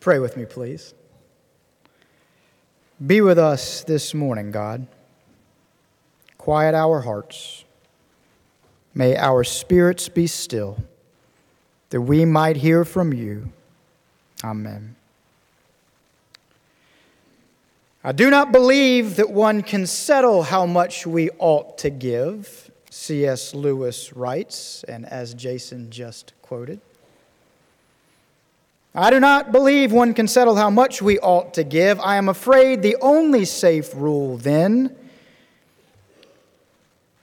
Pray with me, please. Be with us this morning, God. Quiet our hearts. May our spirits be still, that we might hear from you. Amen. I do not believe that one can settle how much we ought to give, C.S. Lewis writes, and as Jason just quoted. I do not believe one can settle how much we ought to give. I am afraid the only safe rule then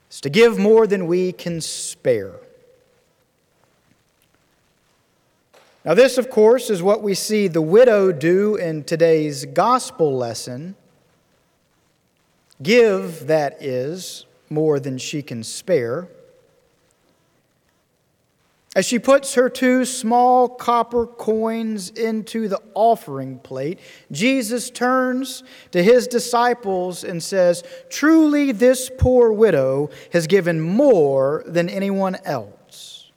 is to give more than we can spare. Now, this, of course, is what we see the widow do in today's gospel lesson. Give, that is, more than she can spare. As she puts her two small copper coins into the offering plate, Jesus turns to his disciples and says, Truly, this poor widow has given more than anyone else.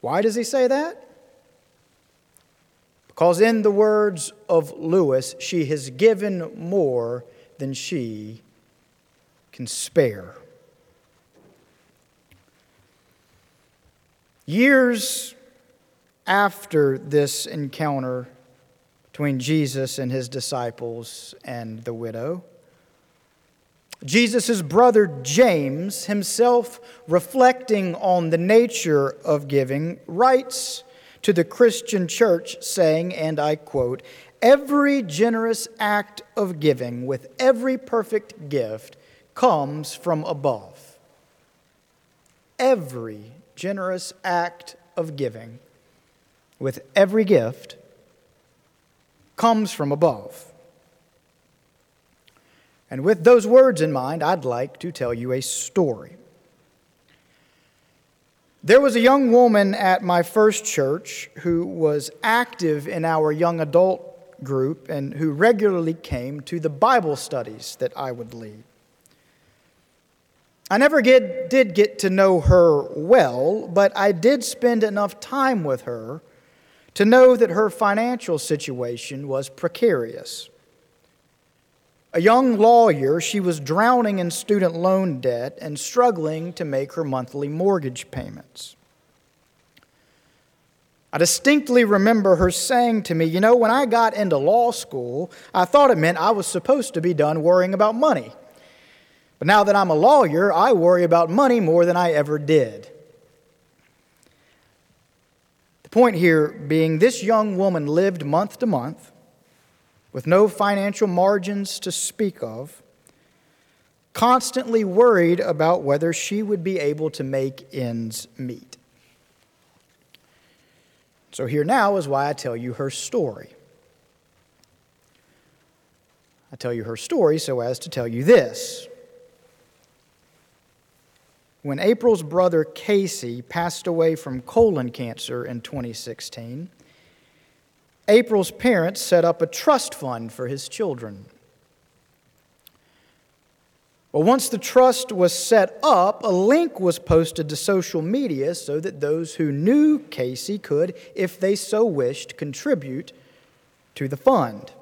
Why does he say that? Because, in the words of Lewis, she has given more than she can spare. Years after this encounter between Jesus and his disciples and the widow, Jesus' brother James, himself reflecting on the nature of giving, writes to the Christian church, saying, and I quote, Every generous act of giving with every perfect gift comes from above. Every generous act of giving with every gift comes from above. And with those words in mind, I'd like to tell you a story. There was a young woman at my first church who was active in our young adult group and who regularly came to the Bible studies that I would lead. I never get, did get to know her well, but I did spend enough time with her to know that her financial situation was precarious. A young lawyer, she was drowning in student loan debt and struggling to make her monthly mortgage payments. I distinctly remember her saying to me, You know, when I got into law school, I thought it meant I was supposed to be done worrying about money. But now that I'm a lawyer, I worry about money more than I ever did. The point here being this young woman lived month to month with no financial margins to speak of, constantly worried about whether she would be able to make ends meet. So, here now is why I tell you her story. I tell you her story so as to tell you this when April's brother Casey passed away from colon cancer in 2016, April's parents set up a trust fund for his children. Well, once the trust was set up, a link was posted to social media so that those who knew Casey could, if they so wished, contribute to the fund.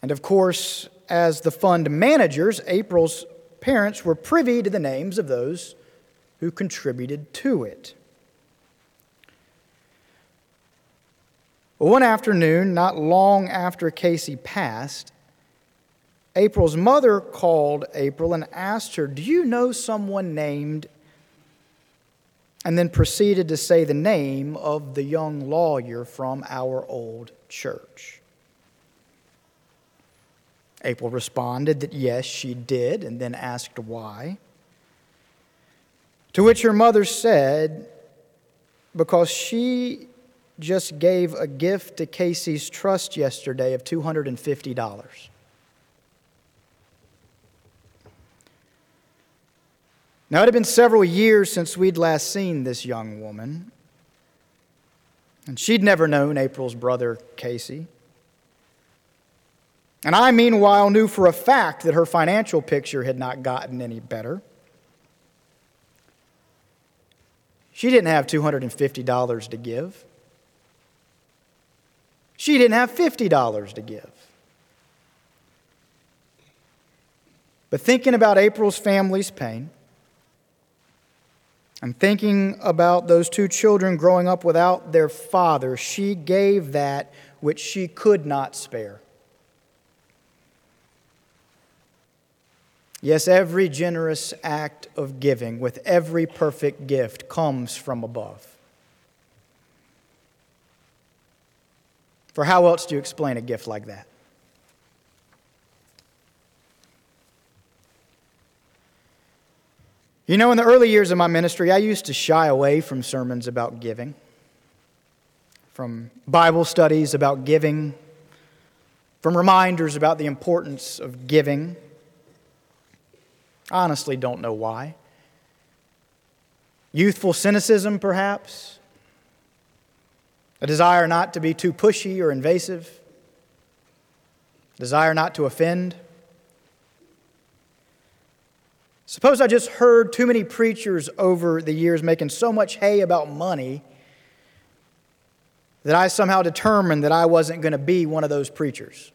And of course, as the fund managers, April's parents were privy to the names of those who contributed to it. One afternoon, not long after Casey passed, April's mother called April and asked her, Do you know someone named? And then proceeded to say the name of the young lawyer from our old church. April responded that yes, she did, and then asked why. To which her mother said, because she just gave a gift to Casey's trust yesterday of $250. Now, it had been several years since we'd last seen this young woman, and she'd never known April's brother, Casey. And I, meanwhile, knew for a fact that her financial picture had not gotten any better. She didn't have $250 to give. She didn't have $50 to give. But thinking about April's family's pain, and thinking about those two children growing up without their father, she gave that which she could not spare. Yes, every generous act of giving with every perfect gift comes from above. For how else do you explain a gift like that? You know, in the early years of my ministry, I used to shy away from sermons about giving, from Bible studies about giving, from reminders about the importance of giving. I honestly don't know why. Youthful cynicism, perhaps. A desire not to be too pushy or invasive. Desire not to offend. Suppose I just heard too many preachers over the years making so much hay about money that I somehow determined that I wasn't going to be one of those preachers.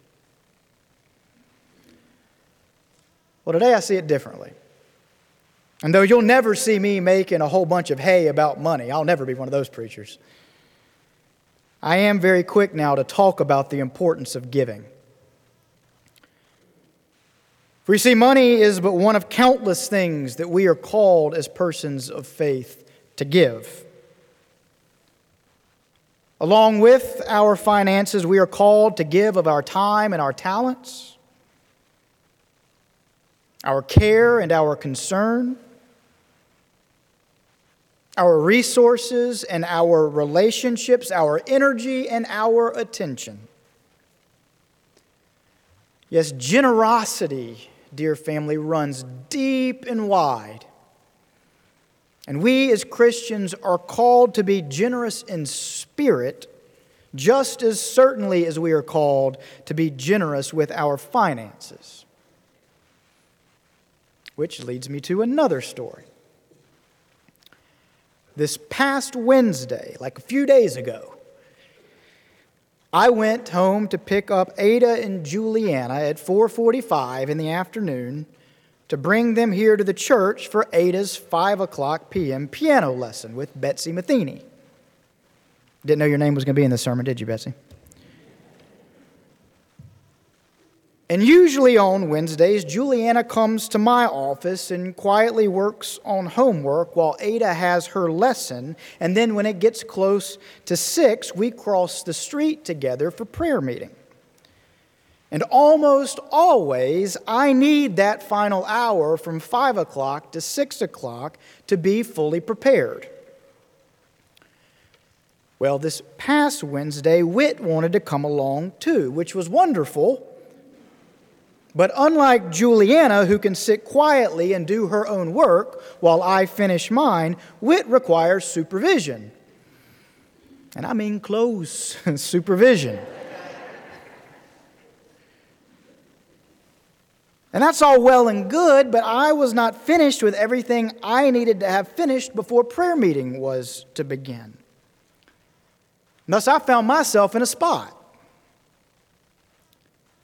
Well, today I see it differently. And though you'll never see me making a whole bunch of hay about money, I'll never be one of those preachers. I am very quick now to talk about the importance of giving. For you see, money is but one of countless things that we are called as persons of faith to give. Along with our finances, we are called to give of our time and our talents, our care and our concern, our resources and our relationships, our energy and our attention. Yes, generosity dear family, runs deep and wide. And we as Christians are called to be generous in spirit just as certainly as we are called to be generous with our finances. Which leads me to another story. This past Wednesday, like a few days ago, I went home to pick up Ada and Juliana at 4:45 in the afternoon to bring them here to the church for Ada's 5 o'clock p.m. piano lesson with Betsy Matheny. Didn't know your name was going to be in the sermon, did you, Betsy? And usually on Wednesdays, Juliana comes to my office and quietly works on homework while Ada has her lesson. And then when it gets close to six, we cross the street together for prayer meeting. And almost always, I need that final hour from five o'clock to six o'clock to be fully prepared. Well, this past Wednesday, Whit wanted to come along too, which was wonderful but unlike Juliana, who can sit quietly and do her own work while I finish mine, Whit requires supervision. And I mean close supervision. And that's all well and good, but I was not finished with everything I needed to have finished before prayer meeting was to begin. Thus, I found myself in a spot.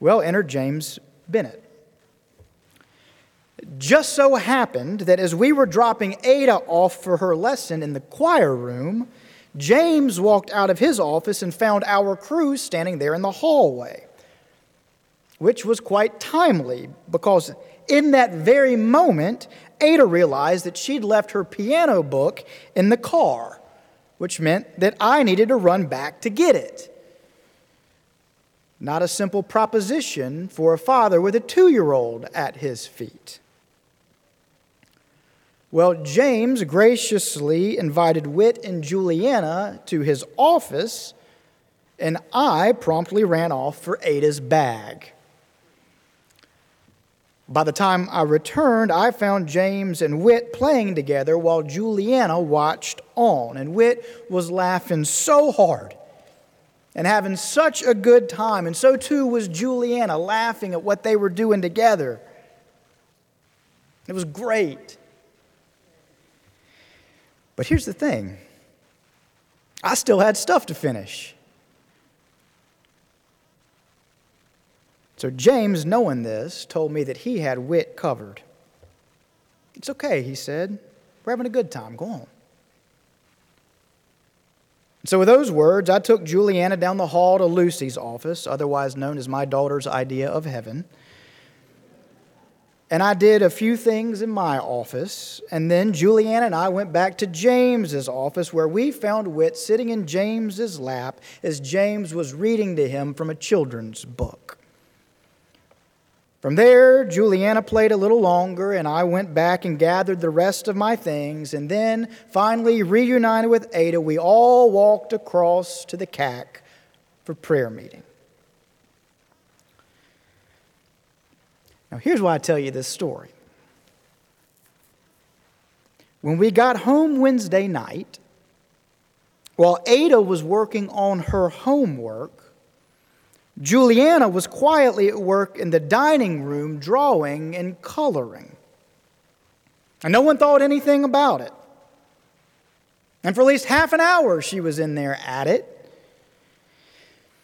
Well, enter James Bennett. Just so happened that as we were dropping Ada off for her lesson in the choir room, James walked out of his office and found our crew standing there in the hallway, which was quite timely because in that very moment, Ada realized that she'd left her piano book in the car, which meant that I needed to run back to get it. Not a simple proposition for a father with a two year old at his feet. Well, James graciously invited Whit and Juliana to his office, and I promptly ran off for Ada's bag. By the time I returned, I found James and Whit playing together while Juliana watched on, and Whit was laughing so hard and having such a good time. And so too was Juliana, laughing at what they were doing together. It was great. But here's the thing I still had stuff to finish. So James, knowing this, told me that he had Whit covered. It's okay, he said. We're having a good time. Go on. So, with those words, I took Juliana down the hall to Lucy's office, otherwise known as my daughter's idea of heaven. And I did a few things in my office. And then Juliana and I went back to James's office where we found Whit sitting in James's lap as James was reading to him from a children's book. From there, Juliana played a little longer, and I went back and gathered the rest of my things. And then, finally, reunited with Ada, we all walked across to the CAC for prayer meeting. Now, here's why I tell you this story. When we got home Wednesday night, while Ada was working on her homework, Juliana was quietly at work in the dining room drawing and coloring. And no one thought anything about it. And for at least half an hour, she was in there at it.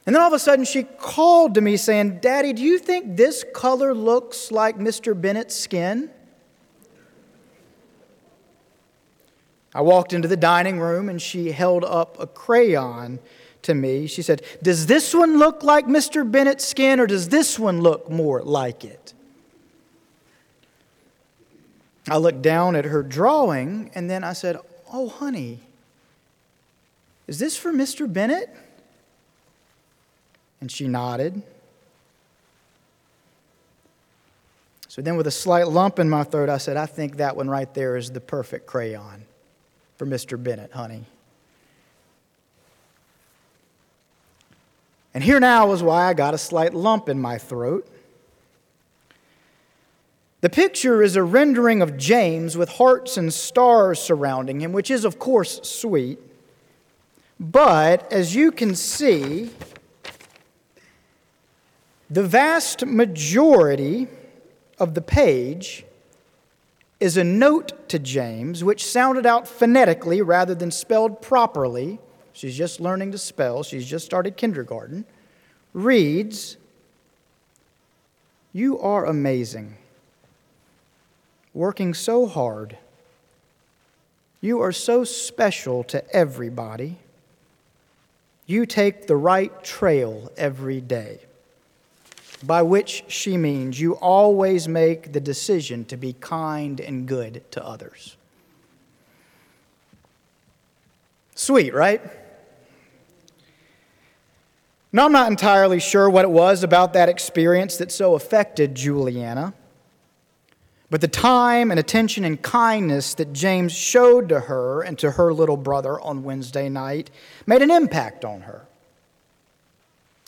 And then all of a sudden, she called to me saying, Daddy, do you think this color looks like Mr. Bennett's skin? I walked into the dining room and she held up a crayon to me. She said, Does this one look like Mr. Bennett's skin or does this one look more like it? I looked down at her drawing and then I said, Oh, honey, is this for Mr. Bennett? And she nodded. So then, with a slight lump in my throat, I said, I think that one right there is the perfect crayon for Mr. Bennett, honey. And here now is why I got a slight lump in my throat. The picture is a rendering of James with hearts and stars surrounding him, which is, of course, sweet. But as you can see, the vast majority of the page is a note to James, which sounded out phonetically rather than spelled properly. She's just learning to spell, she's just started kindergarten. Reads, You are amazing, working so hard. You are so special to everybody. You take the right trail every day by which she means you always make the decision to be kind and good to others. Sweet, right? Now, I'm not entirely sure what it was about that experience that so affected Juliana, but the time and attention and kindness that James showed to her and to her little brother on Wednesday night made an impact on her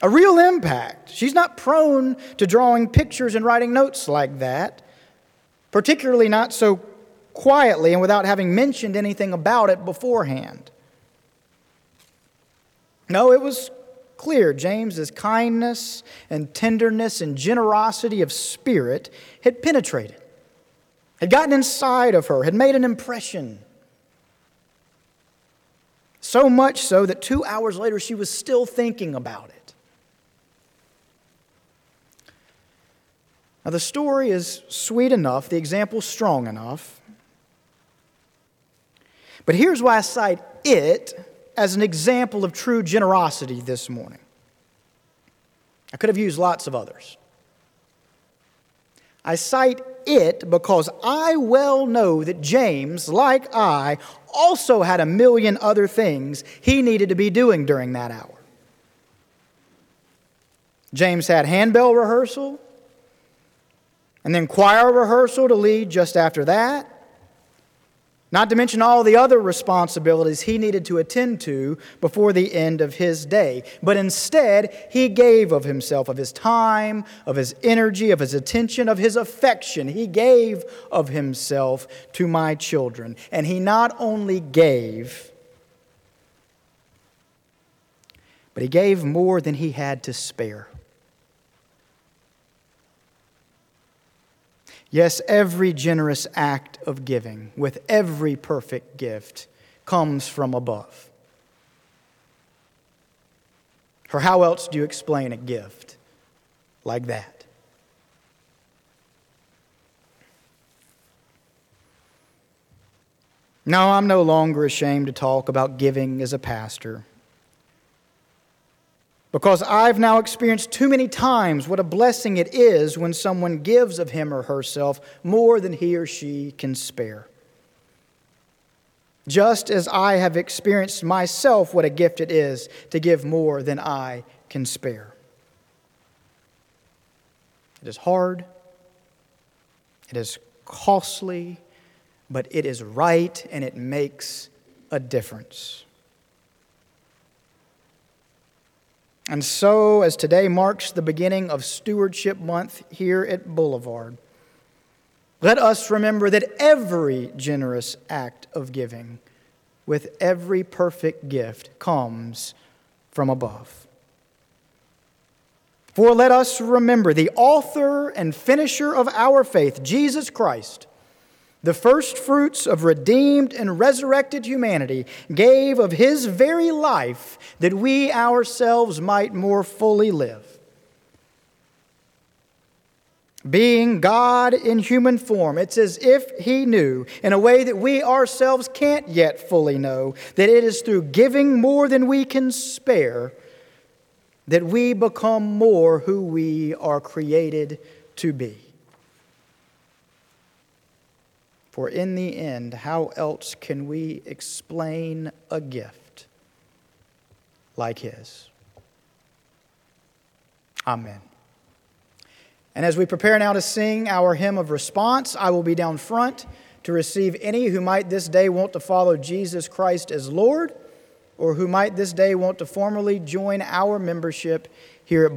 a real impact. She's not prone to drawing pictures and writing notes like that, particularly not so quietly and without having mentioned anything about it beforehand. No, it was clear James's kindness and tenderness and generosity of spirit had penetrated, had gotten inside of her, had made an impression. So much so that two hours later she was still thinking about it. Now, the story is sweet enough, the example strong enough. But here's why I cite it as an example of true generosity this morning. I could have used lots of others. I cite it because I well know that James, like I, also had a million other things he needed to be doing during that hour. James had handbell rehearsal, and then choir rehearsal to lead just after that. Not to mention all the other responsibilities he needed to attend to before the end of his day. But instead, he gave of himself, of his time, of his energy, of his attention, of his affection. He gave of himself to my children. And he not only gave, but he gave more than he had to spare. Yes, every generous act of giving with every perfect gift comes from above. For how else do you explain a gift like that? No, I'm no longer ashamed to talk about giving as a pastor. Because I've now experienced too many times what a blessing it is when someone gives of him or herself more than he or she can spare. Just as I have experienced myself what a gift it is to give more than I can spare. It is hard, it is costly, but it is right and it makes a difference. And so, as today marks the beginning of Stewardship Month here at Boulevard, let us remember that every generous act of giving, with every perfect gift, comes from above. For let us remember the author and finisher of our faith, Jesus Christ the first fruits of redeemed and resurrected humanity, gave of his very life that we ourselves might more fully live. Being God in human form, it's as if he knew, in a way that we ourselves can't yet fully know, that it is through giving more than we can spare that we become more who we are created to be. For in the end, how else can we explain a gift like His? Amen. And as we prepare now to sing our hymn of response, I will be down front to receive any who might this day want to follow Jesus Christ as Lord or who might this day want to formally join our membership here at